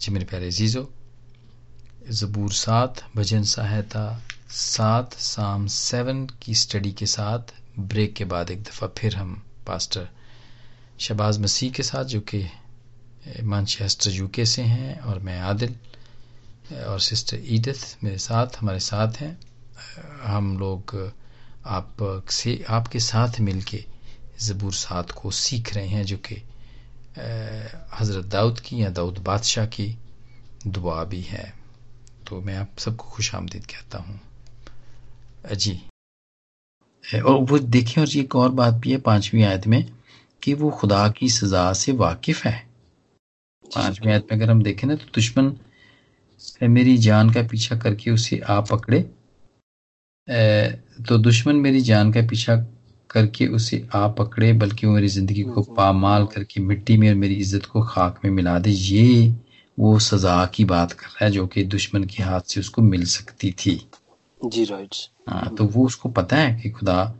जी मेरे प्यारे जीजो ज़बूर सात, भजन सहायता सात साम सेवन की स्टडी के साथ ब्रेक के बाद एक दफ़ा फिर हम पास्टर शबाज मसीह के साथ, जो कि मानचेस्टर यूके से हैं, और मैं आदिल, और सिस्टर ईदथ मेरे साथ, हमारे साथ हैं। हम लोग आप से, आपके साथ मिलके ज़बूर सात को सीख रहे हैं, जो कि हज़रत दाऊद की या दाऊद बादशाह की दुआ भी है। तो मैं आप सबको खुश आमदीद कहता हूँ। जी। और वो देखें और एक और बात भी है पांचवी आयत में कि वो खुदा की सजा से वाकिफ है। पांचवी आयत में अगर हम देखें ना तो दुश्मन मेरी जान का पीछा करके उसे आ पकड़े। तो दुश्मन मेरी जान का पीछा करके उसे आ पकड़े बल्कि वो मेरी ज़िंदगी को पामाल करके मिट्टी में और मेरी इज़्ज़त को खाक में मिला दे। ये वो सजा की बात कर रहा है जो कि दुश्मन के हाथ से उसको मिल सकती थी। जी राइट। हाँ तो वो उसको पता है कि खुदा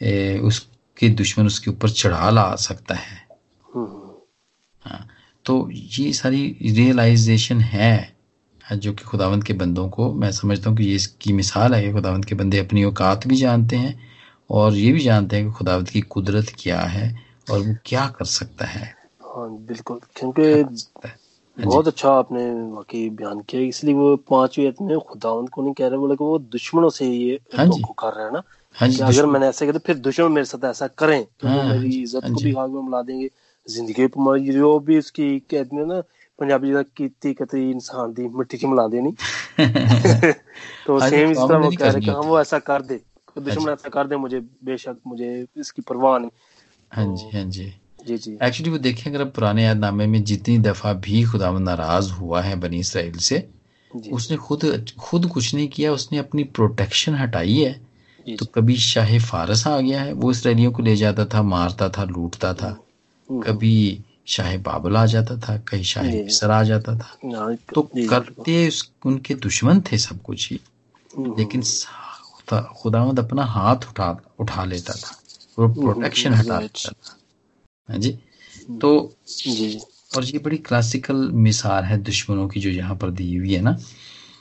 ए, उसके दुश्मन उसके ऊपर चढ़ा ला सकता है। हम्म। हाँ तो ये सारी रियलाइजेशन है जो कि खुदावंत के बंदों को मैं समझता हूँ कि ये इसकी मिसाल है कि खुदावंत के बंदे अपनी औकात भी जानते हैं और ये भी जानते हैं कि खुदावत की कुदरत क्या है और वो क्या कर सकता है। हाँ बिल्कुल। क्योंकि हाँ? बहुत अच्छा आपने वाकई बयान किया। इसलिए वो पांचवी में खुदावंत को नहीं कह रहे बोले कि वो दुश्मनों से ये हाँ कर रहे हैं ना? हाँ जी अगर मैंने ऐसा किया तो फिर दुश्मन मेरे साथ ऐसा करें तो हाँ, मेरी इज़्ज़त को भी हाथ में मिला देंगे ज़िंदगी जो भी उसकी कहते हैं ना पंजाबी जगह कीती कतरी इंसान दी मिट्टी च मिला देनी। तो सेम इस तरह वो कह रहे हैं वो ऐसा कर दे। दुश्मन ऐसा कर दे मुझे बेशक मुझे इसकी परवाह नहीं। हाँ जी हाँ जी। जी जी। एक्चुअली वो देखें अगर पुराने यादनामे में जितनी दफ़ा भी खुदा नाराज़ हुआ है बनी इसराइल से उसने खुद खुद कुछ नहीं किया उसने अपनी प्रोटेक्शन हटाई है तो कभी शाह फारस आ गया है वो इसराइलियों को ले जाता था मारता था लूटता था। हम्म। कभी शाह बाबल आ जाता था कहीं शाह मिसर आ जाता था। तो करते उनके दुश्मन थे सब कुछ ही। हम्म। लेकिन खुदावंद अपना हाथ उठा उठा लेता था वो प्रोटेक्शन हटा लेता था। हाँ जी? तो जी। और ये बड़ी क्लासिकल मिसाल है दुश्मनों की जो यहाँ पर दी हुई है ना?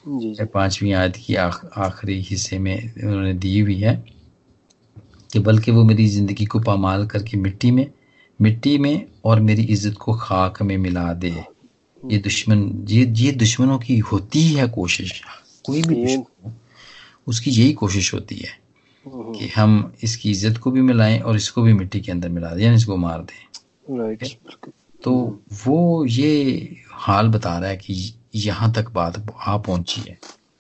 पांचवी आयत की आखिरी हिस्से में उन्होंने दी हुई है कि बल्कि वो मेरी ज़िंदगी को पामाल करके मिट्टी में मिट्टी में और मेरी इज़्ज़त को खाक में मिला दे। ये दुश्मन ये ये दुश्मनों की होती है कोशिश। कोई भी दुश्मन उसकी यही कोशिश होती है हम्म। कि हम इसकी इज़्ज़त को भी मिलाएँ और इसको भी मिट्टी के अंदर मिला दें इसको मार दें। तो वो ये हाल बता रहा है कि यहाँ तक बात आ पहुँची है।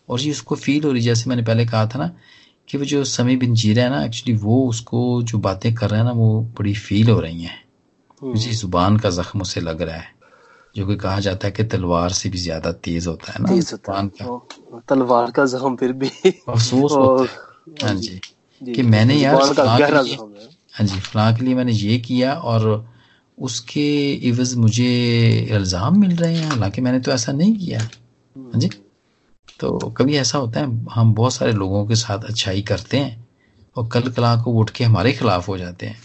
और ये उसको फील हो रही जैसे मैंने पहले कहा था ना कि वो जो समय बिन जी रहा है ना एक्चुअली वो उसको जो बातें कर रहे हैं ना वो बड़ी फील हो रही हैं। हम्म। ज़ुबान का जख्म उसे लग रहा है। जो कि कहा जाता है कि तलवार से भी ज़्यादा तेज होता है ना तेज होता है। का। तलवार का जख्म फिर भी अफसोस होता है। हाँ जी। कि मैंने यार हाँ। जी फलां के लिए मैंने ये किया और उसके इवज मुझे इल्ज़ाम मिल रहे हैं। हालाँकि मैंने तो ऐसा नहीं किया। हाँ जी। तो कभी ऐसा होता है हम बहुत सारे लोगों के साथ अच्छाई करते हैं और कल कला को उठ के हमारे खिलाफ हो जाते हैं।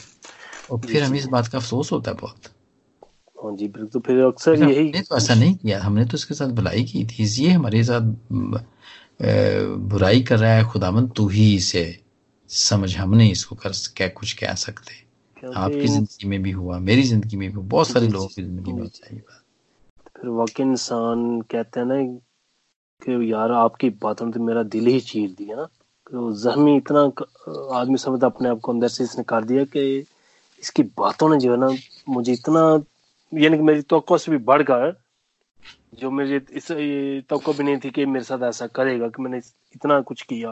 और फिर हमें इस बात का अफसोस होता है बहुत। हाँ जी बिल्कुल। तो फिर अक्सर यही हमने तो ऐसा नहीं किया। हमने तो उसके साथ भलाई की थी। ये हमारे साथ बुराई कर रहा है खुदामंद तू ही इसे समझ। हम नहीं इसको कर क्या कुछ कह सकते। आपकी ज़िंदगी में भी हुआ मेरी ज़िंदगी में भी बहुत सारे लोगों की ज़िंदगी में चाहिए बात। फिर वाकई इंसान कहते हैं ना कि यार आपकी बातों तो मेरा दिल ही चीर दिया ना। तो जहमी इतना आदमी समझता अपने आप को अंदर से इसने कर दिया कि इसकी बातों ने जो है ना मुझे इतना यानी कि मेरी तो से भी बढ़ गया। जो मेरे इस तो भी नहीं थी कि मेरे साथ ऐसा करेगा कि मैंने इतना कुछ किया।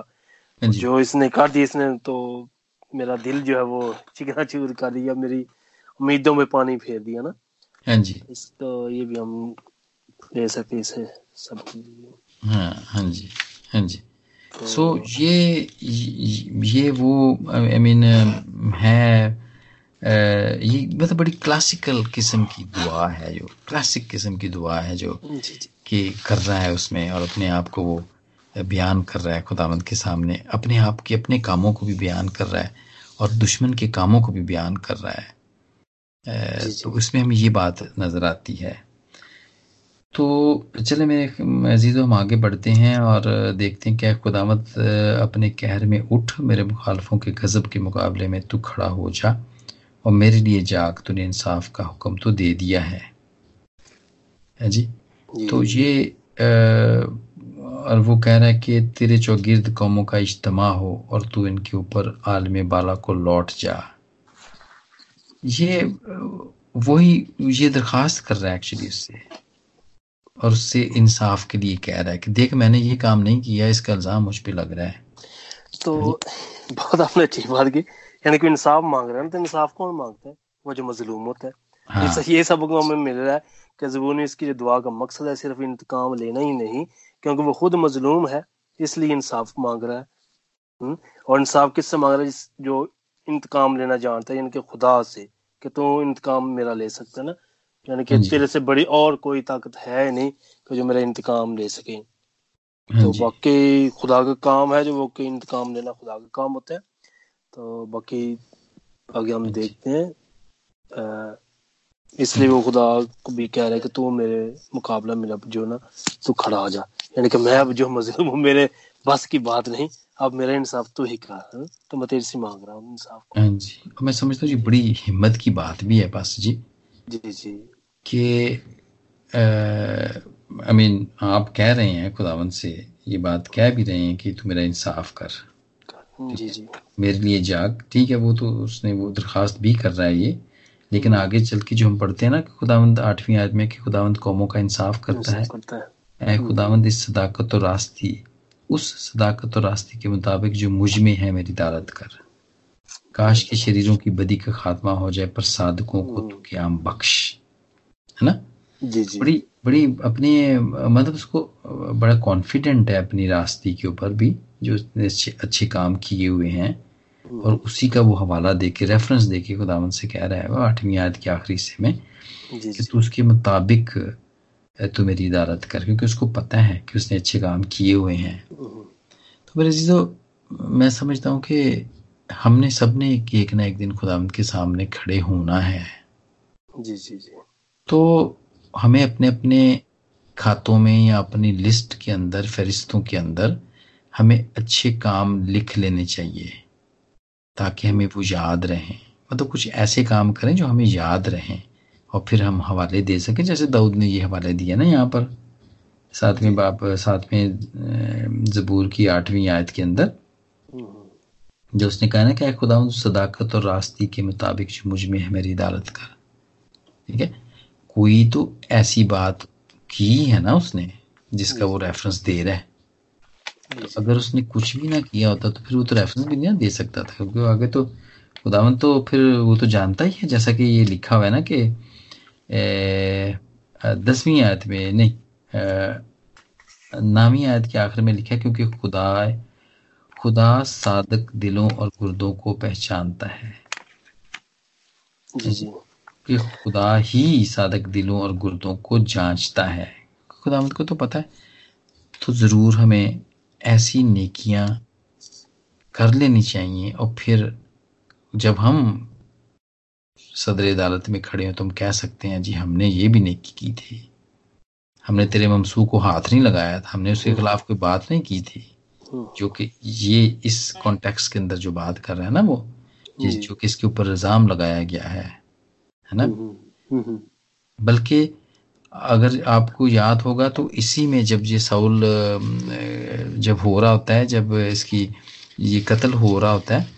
हाँ जो। इसने कर दिया इसने तो मेरा दिल जो है वो चिकना चूर कर दिया मेरी उम्मीदों में पानी फेर दिया ना। हाँ जी। इस तो ये भी हम ले सकते इसे सब हाँ हाँ जी हाँ जी। तो, सो so, ये ये वो आई I मीन mean, है ये मतलब बड़ी क्लासिकल किस्म की दुआ है जो क्लासिक किस्म की दुआ है जो कि कर रहा है उसमें और अपने आप को वो बयान कर रहा है खुदावंद के सामने अपने आप के अपने कामों को भी बयान कर रहा है और दुश्मन के कामों को भी बयान कर रहा है। तो उसमें हमें ये बात नज़र आती है। तो चले मेरे मजीद हम आगे बढ़ते हैं और देखते हैं क्या खुदामत अपने कहर में उठ मेरे मुखालफों के गज़ब के मुकाबले में तू खड़ा हो जा। और मेरे लिए जाग तूने इंसाफ का हुक्म तो दे दिया है। है जी, जी। तो ये आ, और वो कह रहा है कि तेरे चौगिर्द कौमों का इज्तम हो और तू इनके ऊपर आलम बाला को लौट जा। ये वही ये दरख्वास्त कर रहा है एक्चुअली उससे और उससे इंसाफ के लिए कह रहा है कि देख मैंने ये काम नहीं किया इसका इल्ज़ाम मुझ पर लग रहा है। तो बहुत आपने अच्छी बात की। यानी कि इंसाफ मांग रहे हैं तो इंसाफ कौन माँगता है? वो जो मजलूम होता है। हाँ। ये सब हमें मिल रहा है कि जबून इसकी जो दुआ का मकसद है सिर्फ़ इंतकाम लेना ही नहीं क्योंकि वो खुद मजलूम है इसलिए इंसाफ मांग रहा है? और इंसाफ किससे मांग रहा है? जो इंतकाम लेना जानता है यानी कि खुदा से कि तू इंतकाम मेरा ले सकता है ना? यानी कि तेरे से बड़ी और कोई ताकत है नहीं कि जो मेरा इंतकाम ले सके। तो बाकी खुदा का काम है जो वो के इंतकाम लेना खुदा का काम होता है। तो बाकी आगे हम देखते हैं। इसलिए वो खुदा को भी कह रहा है कि तू मेरे मुकाबला मेरा जो ना तू खड़ा हो जा। यानी कि मैं अब जो मजलूम हूँ मेरे बस की बात नहीं अब मेरा इंसाफ तू ही कर। हाँ? तो मैं तेरे से मांग रहा हूँ इंसाफ को। हाँ जी। मैं समझता हूँ जी बड़ी हिम्मत की बात भी है बस जी। जी जी। कि आई मीन आप कह रहे हैं खुदावन से ये बात कह भी रहे हैं कि तू मेरा इंसाफ कर। जी जी। मेरे लिए जाग। ठीक है वो तो उसने वो दरखास्त भी कर रहा है ये। लेकिन हम्म। आगे चल के जो हम पढ़ते हैं ना कि खुदावंद आठवीं आयत में कि खुदावंद कौमों का इंसाफ करता है। ऐ हम्म। खुदावंद इस सदाकत और रास्ती उस सदाकत और रास्ती के मुताबिक जो मुझमें है मेरी दालत कर। काश के शरीरों की बदी का खात्मा हो जाए पर साधकों को तो क्याम बख्श है ना? जी जी। बड़ी बड़ी अपनी मतलब उसको बड़ा कॉन्फिडेंट है अपनी रास्ते के ऊपर भी जो उसने अच्छे अच्छे काम किए हुए हैं। हम्म। और उसी का वो हवाला दे के रेफरेंस दे के खुदावन से कह रहा है वो आठवीं आयत के आखिरी हिस्से में जी कि तू उसके मुताबिक तू मेरी इदारत कर क्योंकि उसको पता है कि उसने अच्छे काम किए हुए हैं। हम्म। तो मेरे चीज़ों मैं समझता हूँ कि हमने सबने एक, एक ना एक दिन खुदावंत के सामने खड़े होना है। जी जी जी। तो हमें अपने अपने खातों में या अपनी लिस्ट के अंदर फहरिस्तों के अंदर हमें अच्छे काम लिख लेने चाहिए ताकि हमें वो याद रहें। मतलब कुछ ऐसे काम करें जो हमें याद रहें और फिर हम हवाले दे सकें। जैसे दाऊद ने ये हवाले दिया ना यहाँ पर सातवें बाप सातवें जबूर की आठवीं आयत के अंदर। जो उसने कहा ना कि खुदा सदाकत और रास्ती के मुताबिक जो मुझमें है मेरी अदालत कर। ठीक है? कोई तो ऐसी बात की है ना उसने जिसका वो रेफरेंस दे रहा है। तो अगर उसने कुछ भी ना किया होता तो फिर वो तो रेफरेंस भी नहीं दे सकता था क्योंकि आगे तो खुदावन तो फिर वो तो जानता ही है जैसा कि ये लिखा हुआ है ना कि दसवीं आयत में नहीं नामी आयत के आखिर में लिखा है क्योंकि खुदा खुदा सादक दिलों और गुर्दों को पहचानता है। जी। जी। कि खुदा ही सादक दिलों और गुर्दों को जांचता है। खुदा को तो पता है तो ज़रूर हमें ऐसी नेकियाँ कर लेनी चाहिए। और फिर जब हम सदर अदालत में खड़े हो तो हम कह सकते हैं जी हमने ये भी नेकी की थी। हमने तेरे ममसू को हाथ नहीं लगाया था। हमने उसके खिलाफ कोई बात नहीं की थी। जो कि ये इस कॉन्टेक्स्ट के अंदर जो बात कर रहे हैं ना वो जो कि इसके ऊपर इल्ज़ाम लगाया गया है। है ना? हम्म, हम्म, हम्म, बल्कि अगर आपको याद होगा तो इसी में जब ये सऊल जब हो रहा होता है जब इसकी ये कत्ल हो रहा होता है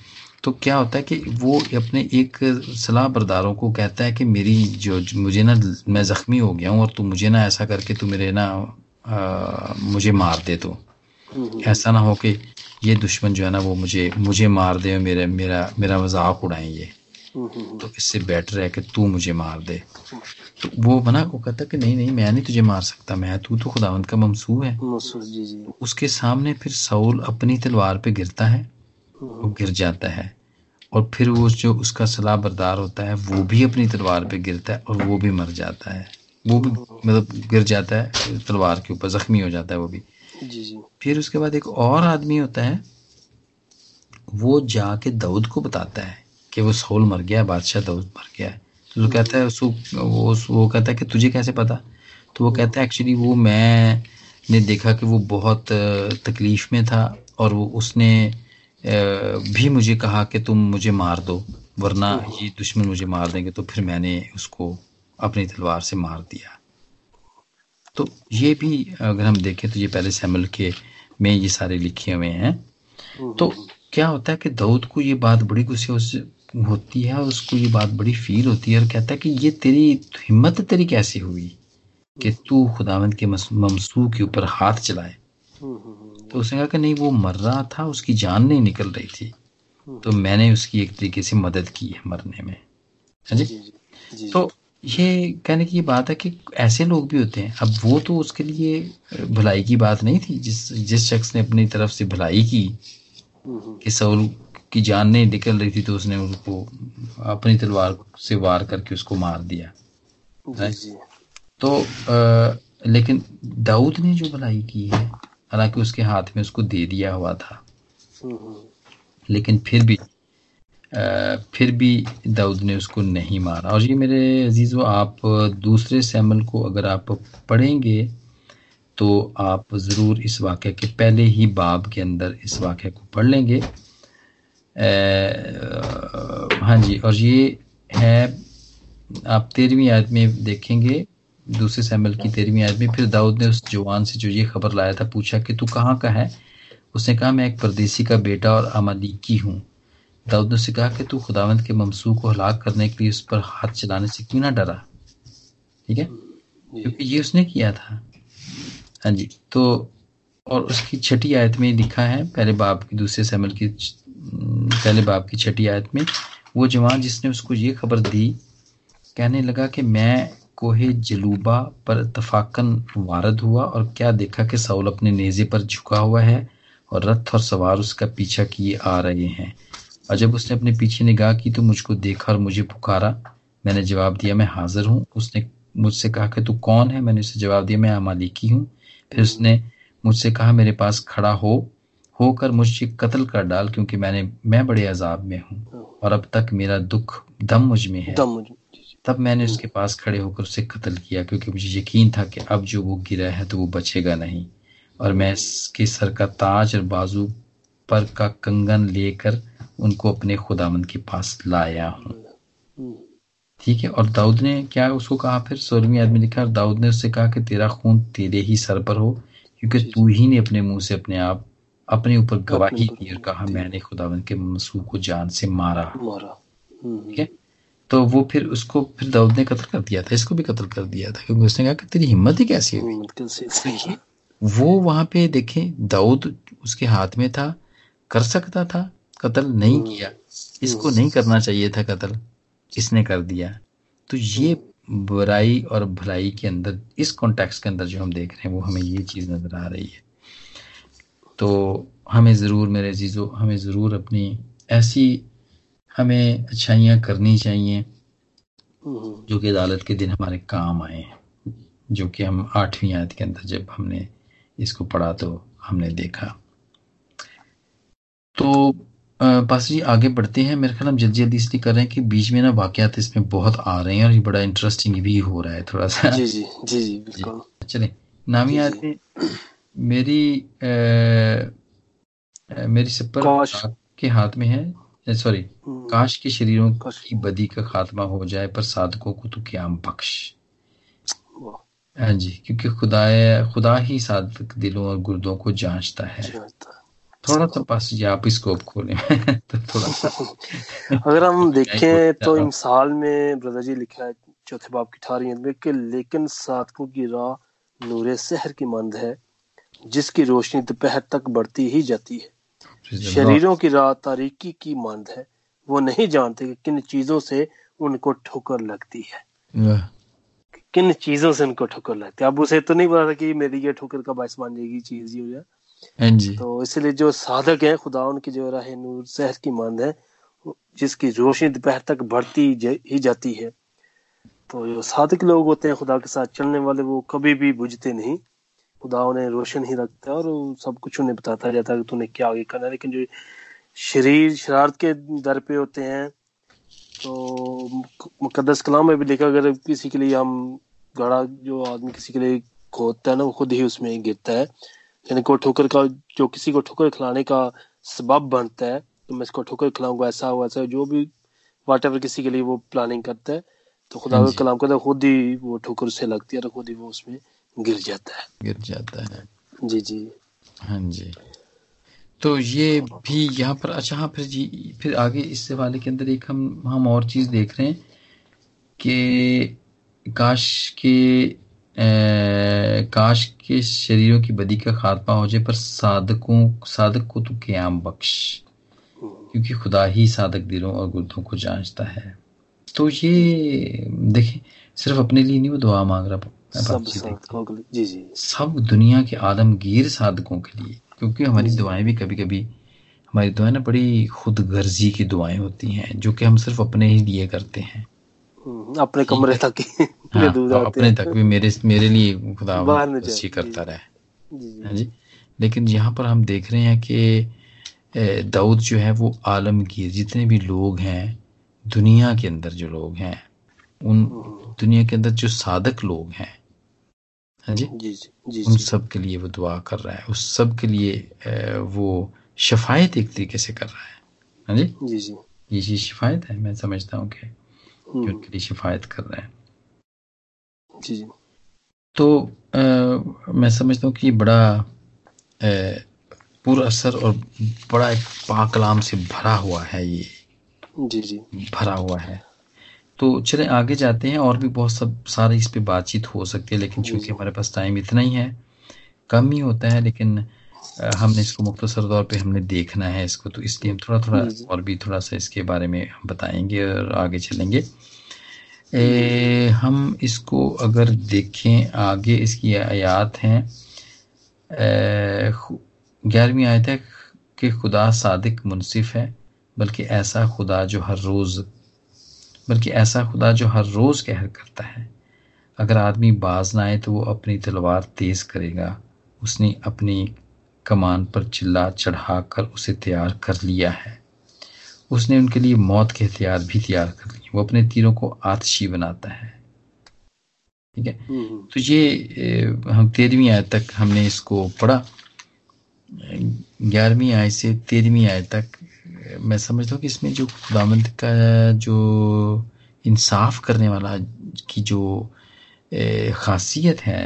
तो क्या होता है कि वो अपने एक सलाह बरदारों को कहता है कि मेरी जो मुझे ना मैं ज़ख्मी हो गया हूँ और तू मुझे ना ऐसा करके तू मेरे ना आ, मुझे मार दे तो। ऐसा ना हो कि ये दुश्मन जो है ना वो मुझे मुझे मार दे मेरे मेरा मेरा मज़ाक उड़ाएँ ये। तो इससे बेटर है कि तू मुझे मार दे। तो वो बना को कहता कि नहीं नहीं मैं नहीं तुझे मार सकता मैं तू तो खुदावंत का ममसू है। जी जी। उसके सामने फिर सऊल अपनी तलवार पे गिरता है वो गिर जाता है। और फिर वो जो उसका सलाह बरदार होता है वो भी अपनी तलवार पे गिरता है और वो भी मर जाता है। वो भी मतलब गिर जाता है तलवार के ऊपर जख्मी हो जाता है वो भी। जी जी। फिर उसके बाद एक और आदमी होता है वो जाके दाऊद को बताता है। कि वो सोल मर गया बादशाह दाऊद मर गया। है तो वो कहता है उसको वो वो कहता है कि तुझे कैसे पता? तो वो कहता है एक्चुअली वो मैं ने देखा कि वो बहुत तकलीफ़ में था और वो उसने भी मुझे कहा कि तुम मुझे मार दो वरना ये दुश्मन मुझे मार देंगे। तो फिर मैंने उसको अपनी तलवार से मार दिया। तो ये भी अगर हम देखें तो ये पहले सैमल के में ये सारे लिखे हुए हैं। तो क्या होता है कि दाऊद को ये बात बड़ी गुस्से होती है और उसको ये बात बड़ी फील होती है और कहता है कि ये तेरी हिम्मत तेरी कैसी हुई कि तू खुदावंद के ममसू के ऊपर हाथ चलाए? तो उसने कहा कि नहीं वो मर रहा था उसकी जान नहीं निकल रही थी। तो मैंने उसकी एक तरीके से मदद की है मरने में। जी, जी, जी तो ये कहने की बात है कि ऐसे लोग भी होते हैं। अब वो तो उसके लिए भलाई की बात नहीं थी। जिस जिस शख्स ने अपनी तरफ़ से भलाई की कि सऊल की जान नहीं निकल रही थी तो उसने उनको अपनी तलवार से वार करके उसको मार दिया। जी, जी। तो आ, लेकिन दाऊद ने जो भलाई की है हालाँकि उसके हाथ में उसको दे दिया हुआ था। लेकिन फिर भी आ, फिर भी दाऊद ने उसको नहीं मारा। और ये मेरे अजीज़ो आप दूसरे सैमल को अगर आप पढ़ेंगे तो आप ज़रूर इस वाक़े के पहले ही बाब के अंदर इस वाक़े को पढ़ लेंगे। हाँ जी और ये है आप तेरहवीं आयत में देखेंगे दूसरे सैमल की तेरहवीं आयत में फिर दाऊद ने उस जवान से जो ये खबर लाया था पूछा कि तू कहाँ का है? उसने कहा मैं एक परदेसी का बेटा और अमलीकी हूँ। दाऊद ने उससे कहा कि तू खुदावंत के ममसू को हलाक करने के लिए उस पर हाथ चलाने से क्यों ना डरा? ठीक है? क्योंकि ये उसने किया था। हाँ जी तो और उसकी छठी आयत में लिखा है पहले बाप की दूसरे सैमल की पहले बाप की छठी आयत में, वो जवान जिसने उसको ये खबर दी, कहने लगा कि मैं कोहे जलूबा पर तफाकन वारद हुआ और क्या देखा कि साउल अपने नेजे पर झुका हुआ है और रथ और सवार उसका पीछा किए आ रहे हैं। और जब उसने अपने पीछे निगाह की तो मुझको देखा और मुझे पुकारा। मैंने जवाब दिया, मैं हाजिर हूँ। उसने मुझसे कहा कि, तू कौन है? मैंने उसे जवाब दिया, मैं अमालिकी हूँ। फिर उसने मुझसे कहा, मेरे पास खड़ा हो। होकर मुझे कत्ल कर डाल क्योंकि मैंने मैं बड़े अजाब में हूँ और अब तक मेरा दुख दम मुझमें है। दम मुझ तब मैंने उसके पास खड़े होकर उसे कत्ल किया क्योंकि मुझे यकीन था कि अब जो वो गिरा है तो वो बचेगा नहीं। और मैं इसके सर का ताज और बाजू पर का कंगन लेकर उनको अपने खुदामंद के पास लाया हूँ। ठीक है और दाऊद ने क्या उसको कहा फिर? सोलहवीं आदमी लिखा और दाऊद ने उससे कहा कि तेरा खून तेरे ही सर पर हो क्योंकि तू ही ने अपने मुँह से अपने आप अपने ऊपर गवाही की और कहा मैंने खुदावंद के मसूह को जान से मारा। ठीक है? तो वो फिर उसको फिर दाऊद ने कत्ल कर दिया था इसको भी कत्ल कर दिया था क्योंकि उसने कहा कि तेरी हिम्मत ही कैसी हुई वो वहाँ पे देखें दाऊद उसके हाथ में था कर सकता था कत्ल नहीं हम्म। किया। इसको नहीं करना चाहिए था कत्ल इसने कर दिया। तो ये बुराई और भलाई के अंदर इस कॉन्टेक्स्ट के अंदर जो हम देख रहे हैं वो हमें ये चीज़ नज़र आ रही है। तो हमें ज़रूर मेरे जीजो हमें ज़रूर अपनी ऐसी हमें अच्छाइयाँ करनी चाहिए हम्म। जो कि अदालत के दिन हमारे काम आए जो कि हम आठवीं आयत के अंदर जब हमने इसको पढ़ा तो हमने देखा। तो पास जी आगे बढ़ते हैं। मेरे ख्याल हम जल्दी जल्दी इसलिए कर रहे हैं कि बीच में ना वाकयात इसमें बहुत आ रहे हैं और ये बड़ा इंटरेस्टिंग भी हो रहा है थोड़ा सा। जी जी जी जी बिल्कुल। चले। नामी आयत में मेरी आ, मेरी सपर के हाथ में है सॉरी हम्म। काश के शरीरों की बदी का खात्मा हो जाए पर साधकों को तो क्या बख्श। हाँ जी क्योंकि खुदा खुदा ही साधक दिलों और गुर्दों को जांचता है। थोड़ा सा पास जी आप स्कोप खोले। तो थोड़ा सा। अगर हम देखें तो इंसाल में ब्रदर जी लिखा है चौथे बाप की अठारह में कि लेकिन साधकों की राह नूरे शहर की मंद है। जिसकी रोशनी दोपहर तक बढ़ती ही जाती है। शरीरों की राह तारीकी की मंद है। वो नहीं जानते कि किन चीज़ों से उनको ठोकर लगती है। किन चीज़ों से उनको ठोकर लगती है। अब उसे तो नहीं पता था कि मेरी ये ठोकर का बायस मान जाएगी चीज़ ही हो जाए। हाँ तो इसलिए जो साधक है खुदा उनकी जो राह नूर शहर की मंद है जिसकी रोशनी दोपहर तक बढ़ती ही जाती है। तो जो साधक लोग होते हैं खुदा के साथ चलने वाले वो कभी भी बुझते नहीं। खुदा उन्हें रोशन ही रखता है और सब कुछ उन्हें बताता जाता है कि तूने क्या आगे करना है। लेकिन जो शरीर शरारत के दर पे होते हैं तो मुकदस कलाम में भी लिखा अगर किसी के लिए हम गड़ा जो आदमी किसी के लिए खोदता है ना वो खुद ही उसमें गिरता है। यानी को ठोकर का जो किसी को ठोकर खिलाने का सबब बनता है तो मैं इसको ठोकर खिलाऊँगा ऐसा हो ऐसा जो भी वाट किसी के लिए वो प्लानिंग करता है तो खुदा का कलाम करता है खुद ही वो ठोकर से लगती है और खुद ही वो उसमें गिर जाता है। गिर जाता है। जी जी। हाँ जी। तो ये भी यहाँ पर अच्छा हाँ फिर जी फिर आगे इस वाले के अंदर एक हम हम और चीज़ देख रहे हैं कि काश के काश के शरीरों की बदी का खात्मा हो जाए पर साधकों साधक को तो क्याम बख्श क्योंकि खुदा ही साधक दिलों और गुर्दों को जांचता है। तो ये देखिए सिर्फ़ अपने लिए नहीं वो दुआ मांग रहा सब जी जी। सब दुनिया के आलमगीर साधकों के लिए क्योंकि हमारी दुआएँ भी कभी कभी हमारी दुआएँ ना बड़ी खुद गर्जी की दुआएँ होती हैं जो कि हम सिर्फ़ अपने ही लिए करते हैं। हम्म, अपने कमरे तक हाँ, अपने तक भी मेरे मेरे लिए खुदा अच्छी करता रहे। हाँ जी। लेकिन यहाँ पर हम देख रहे हैं कि दाऊद जो है वो आलमगीर जितने भी लोग हैं दुनिया के अंदर जो लोग हैं उन हम्म। दुनिया के अंदर जो साधक लोग हैं हाँ जी? जी जी उन सब के लिए वो दुआ कर रहा है। उस सब के लिए वो शफायत एक तरीके से कर रहा है। हाँ जी? जी जी। ये चीज़ शिफायत है? मैं समझता हूँ कि हम्म। उनके लिए शिफायत कर रहा है। जी जी। तो आ, मैं समझता हूँ कि बड़ा पूरा असर और बड़ा एक पाकलाम से भरा हुआ है ये। जी जी। भरा हुआ है। तो चले आगे जाते हैं और भी बहुत सब सारे इस पे बातचीत हो सकती है लेकिन चूँकि हमारे पास टाइम इतना ही है कम ही होता है लेकिन हमने इसको मुख्तसर तौर पे हमने देखना है इसको तो इसलिए हम थोड़ा थोड़ा और भी थोड़ा सा इसके बारे में बताएँगे और आगे चलेंगे। ए, हम इसको अगर देखें आगे इसकी आयात हैं ग्यारहवीं आयत है कि खुदा सादिक मुनसिफ है बल्कि ऐसा खुदा जो हर रोज़ बल्कि ऐसा खुदा जो हर रोज़ कहर करता है। अगर आदमी बाज ना आए तो वो अपनी तलवार तेज करेगा। उसने अपनी कमान पर चिल्ला चढ़ाकर उसे तैयार कर लिया है। उसने उनके लिए मौत के हथियार भी तैयार कर लिए। वो अपने तीरों को आतशी बनाता है। ठीक है? हम्म। तो ये हम तेरहवीं आय तक हमने इसको पढ़ा। ग्यारहवीं आय से तेरहवीं आय तक मैं समझता हूँ कि इसमें जो खुदावंद का जो इंसाफ करने वाला की जो खासियत है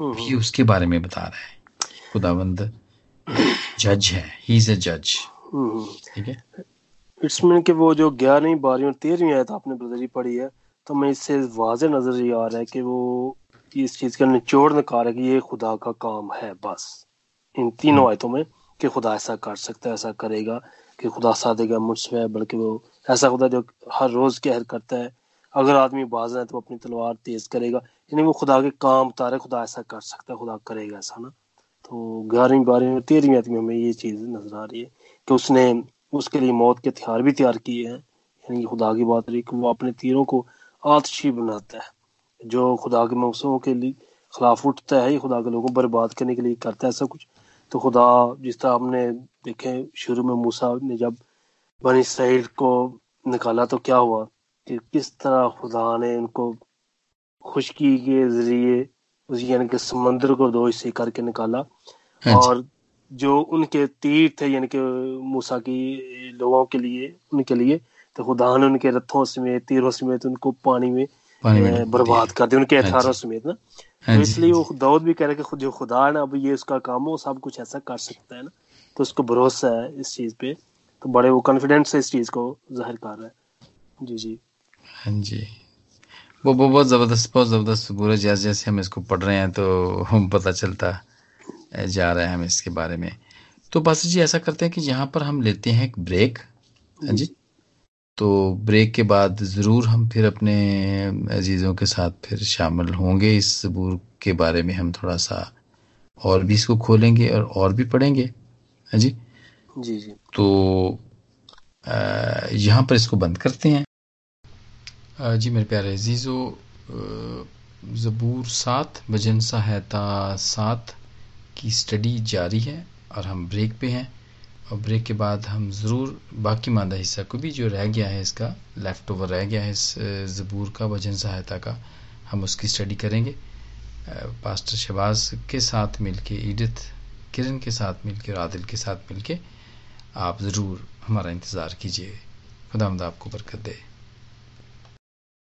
हम्म, भी हम्म। उसके बारे में बता रहा है। खुदावंद जज है। ही इज़ अ जज ठीक है? इसमें कि वो जो ग्यारहवीं बारहवीं और तेरहवीं आयत आपने ब्रदर जी पढ़ी है तो मैं इससे वाज नज़र ये आ रहा है कि वो इस चीज़ का निचोड़ निकाल है कि ये खुदा का काम है बस। इन तीनों हम्म। आयतों में कि खुदा ऐसा कर सकता है, ऐसा करेगा कि खुदा सादेगा मुझसे बल्कि वो ऐसा खुदा जो हर रोज कहर करता है। अगर आदमी बाज है तो अपनी तलवार तेज करेगा। यानी वो खुदा के काम तारे खुदा ऐसा कर सकता है, खुदा करेगा ऐसा ना। तो ग्यारहवीं, बारहवीं और तेरहवीं आदमी हमें ये चीज़ नज़र आ रही है कि उसने उसके लिए मौत के हथियार भी तैयार किए हैं। यानी कि खुदा की बात रही कि वो अपने तीरों को आतशी बनाता है, जो खुदा के मौसमों के लिए खिलाफ उठता है, खुदा के लोगों को बर्बाद करने के लिए करता है, ऐसा कुछ तो खुदा जिस तरह हमने देखे शुरू में मूसा ने जब बनी इसराइल को निकाला तो क्या हुआ कि किस तरह खुदा ने उनको खुशकी के ज़रिए उस यानी कि समंदर को दो हिस्से करके निकाला। हाँ और जो उनके तीर थे यानी कि मूसा की लोगों के लिए उनके लिए तो खुदा ने उनके रथों समेत तीरों समेत उनको पानी में बर्बाद कर दिया उनके हाँ हथियारों समेत ना। हाँ तो इसलिए हाँ वो दाऊद भी कह रहे कि खुद जो खुदा है ना अब ये उसका काम हो सब कुछ ऐसा कर सकता है ना। तो उसको भरोसा है इस चीज़ पे। तो बड़े वो कॉन्फिडेंस से इस चीज़ को ज़ाहिर कर रहा है। जी जी। हाँ जी। वो बहुत ज़बरदस्त बहुत ज़बरदस्त पूरे जैसे जैसे हम इसको पढ़ रहे हैं तो हम पता चलता जा रहा है हम इसके बारे में। तो बस जी ऐसा करते हैं कि यहाँ पर हम लेते हैं एक ब्रेक हाँ जी। तो ब्रेक के बाद ज़रूर हम फिर अपने अजीज़ों के साथ फिर शामिल होंगे। इस सबूर के बारे में हम थोड़ा सा और भी इसको खोलेंगे और और भी पढ़ेंगे। है हाँ जी? जी जी। तो यहाँ पर इसको बंद करते हैं। जी मेरे प्यारे अजीज़ो ज़बूर सात भजन सहायता सात की स्टडी जारी है और हम ब्रेक पे हैं। और ब्रेक के बाद हम ज़रूर बाकी मादा हिस्सा को भी जो रह गया है इसका लेफ़्ट ओवर रह गया है इस ज़बूर का, वज़न सहायता का, हम उसकी स्टडी करेंगे। पास्टर शहबाज के साथ मिल के किरण के साथ मिलके और आदिल के साथ मिल के आप ज़रूर हमारा इंतज़ार कीजिए। खुदा आपको बरकत दे।